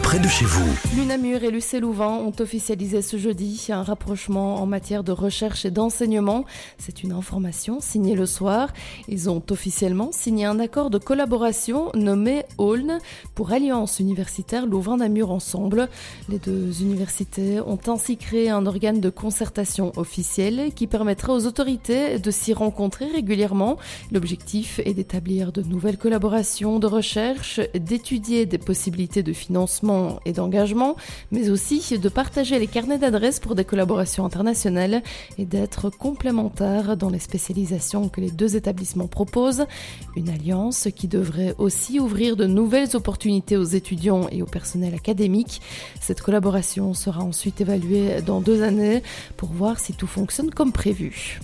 près de chez vous. L'UNAMUR et l'UC Louvain ont officialisé ce jeudi un rapprochement en matière de recherche et d'enseignement. C'est une information signée le soir. Ils ont officiellement signé un accord de collaboration nommé AULN pour Alliance universitaire Louvain-Namur ensemble. Les deux universités ont ainsi créé un organe de concertation officiel qui permettra aux autorités de s'y rencontrer régulièrement. L'objectif est d'établir de nouvelles collaborations de recherche, d'étudier des possibilités de financement et d'engagement, mais aussi de partager les carnets d'adresses pour des collaborations internationales et d'être complémentaires dans les spécialisations que les deux établissements proposent. Une alliance qui devrait aussi ouvrir de nouvelles opportunités aux étudiants et au personnel académique. Cette collaboration sera ensuite évaluée dans deux années pour voir si tout fonctionne comme prévu.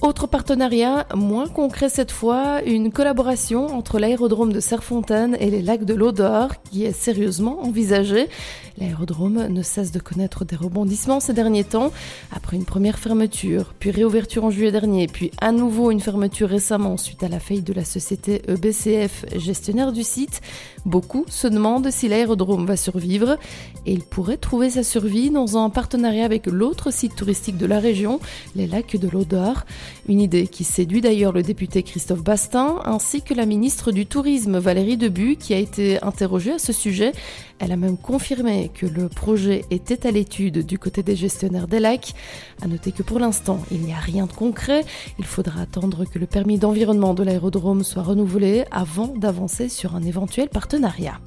Autre partenariat, moins concret cette fois, une collaboration entre l'aérodrome de Serfontaine et les lacs de l'Odeur qui est sérieusement envisagée. L'aérodrome ne cesse de connaître des rebondissements ces derniers temps. Après une première fermeture, puis réouverture en juillet dernier, puis à nouveau une fermeture récemment suite à la faillite de la société EBCF, gestionnaire du site, beaucoup se demandent si l'aérodrome va survivre et il pourrait trouver sa survie dans un partenariat avec l'autre site touristique de la région, les lacs de l'Odeur. Une idée qui séduit d'ailleurs le député Christophe Bastin ainsi que la ministre du Tourisme Valérie Debu qui a été interrogée à ce sujet. Elle a même confirmé que le projet était à l'étude du côté des gestionnaires des lacs. À noter que pour l'instant, il n'y a rien de concret. Il faudra attendre que le permis d'environnement de l'aérodrome soit renouvelé avant d'avancer sur un éventuel partenariat.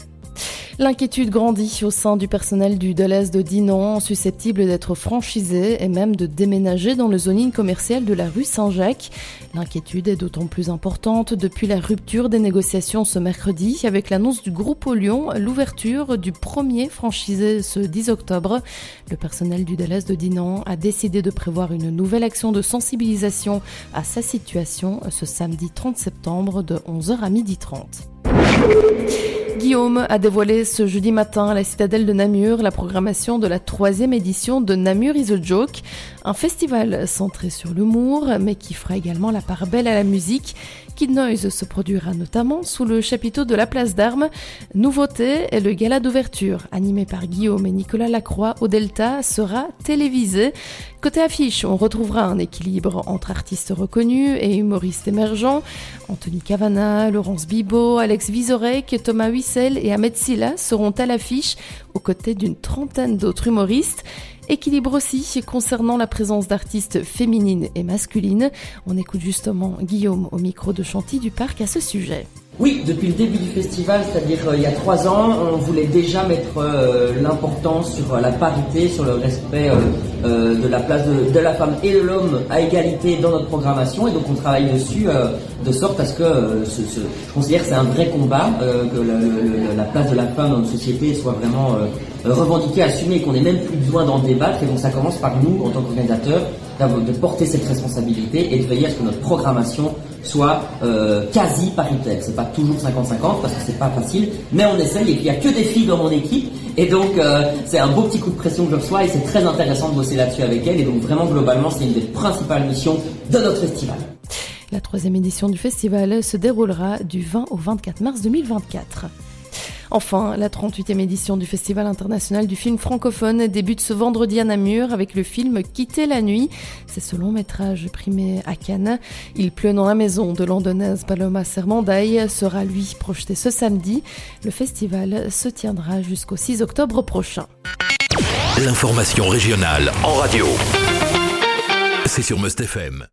L'inquiétude grandit au sein du personnel du Deleuze de Dinan, susceptible d'être franchisé et même de déménager dans le zoning commercial de la rue Saint-Jacques. L'inquiétude est d'autant plus importante depuis la rupture des négociations ce mercredi avec l'annonce du groupe au Lyon, l'ouverture du premier franchisé ce 10 octobre. Le personnel du Deleuze de Dinan a décidé de prévoir une nouvelle action de sensibilisation à sa situation ce samedi 30 septembre de 11h à 12h30. Guillaume a dévoilé ce jeudi matin à la citadelle de Namur la programmation de la troisième édition de Namur is a Joke, un festival centré sur l'humour, mais qui fera également la part belle à la musique. Kid Noise se produira notamment sous le chapiteau de la place d'Armes. Nouveauté, le gala d'ouverture, animé par Guillaume et Nicolas Lacroix au Delta, sera télévisé. Côté affiche, on retrouvera un équilibre entre artistes reconnus et humoristes émergents. Anthony Cavana, Laurence Bibot, Alex Vizorek, Thomas Wissel et Ahmed Silla seront à l'affiche aux côtés d'une trentaine d'autres humoristes. Équilibre aussi concernant la présence d'artistes féminines et masculines. On écoute justement Guillaume au micro de Chantilly du Parc à ce sujet. Oui, depuis le début du festival, c'est-à-dire euh, il y a trois ans, on voulait déjà mettre euh, l'importance sur euh, la parité, sur le respect de la place de, la femme et de l'homme à égalité dans notre programmation, et donc on travaille dessus de sorte à ce que je considère que c'est un vrai combat, que la place de la femme dans notre société soit vraiment revendiquée, assumée, et qu'on n'ait même plus besoin d'en débattre, et donc ça commence par nous, en tant qu'organisateurs, de porter cette responsabilité et de veiller à ce que notre programmation soit euh, quasi paritaire. C'est pas toujours 50-50 parce que c'est pas facile, mais on essaye et puis il n'y a que des filles dans mon équipe et donc euh, c'est un beau petit coup de pression que je reçois et c'est très intéressant de bosser là-dessus avec elle et donc vraiment globalement c'est une des principales missions de notre festival. La troisième édition du festival se déroulera du 20 au 24 mars 2024. Enfin, la 38e édition du Festival international du film francophone débute ce vendredi à Namur avec le film Quitter la nuit. C'est ce long métrage primé à Cannes. Il pleut dans la maison de l'andonaise Paloma Sermandaï sera lui projeté ce samedi. Le festival se tiendra jusqu'au 6 octobre prochain. L'information régionale en radio. C'est sur Must FM.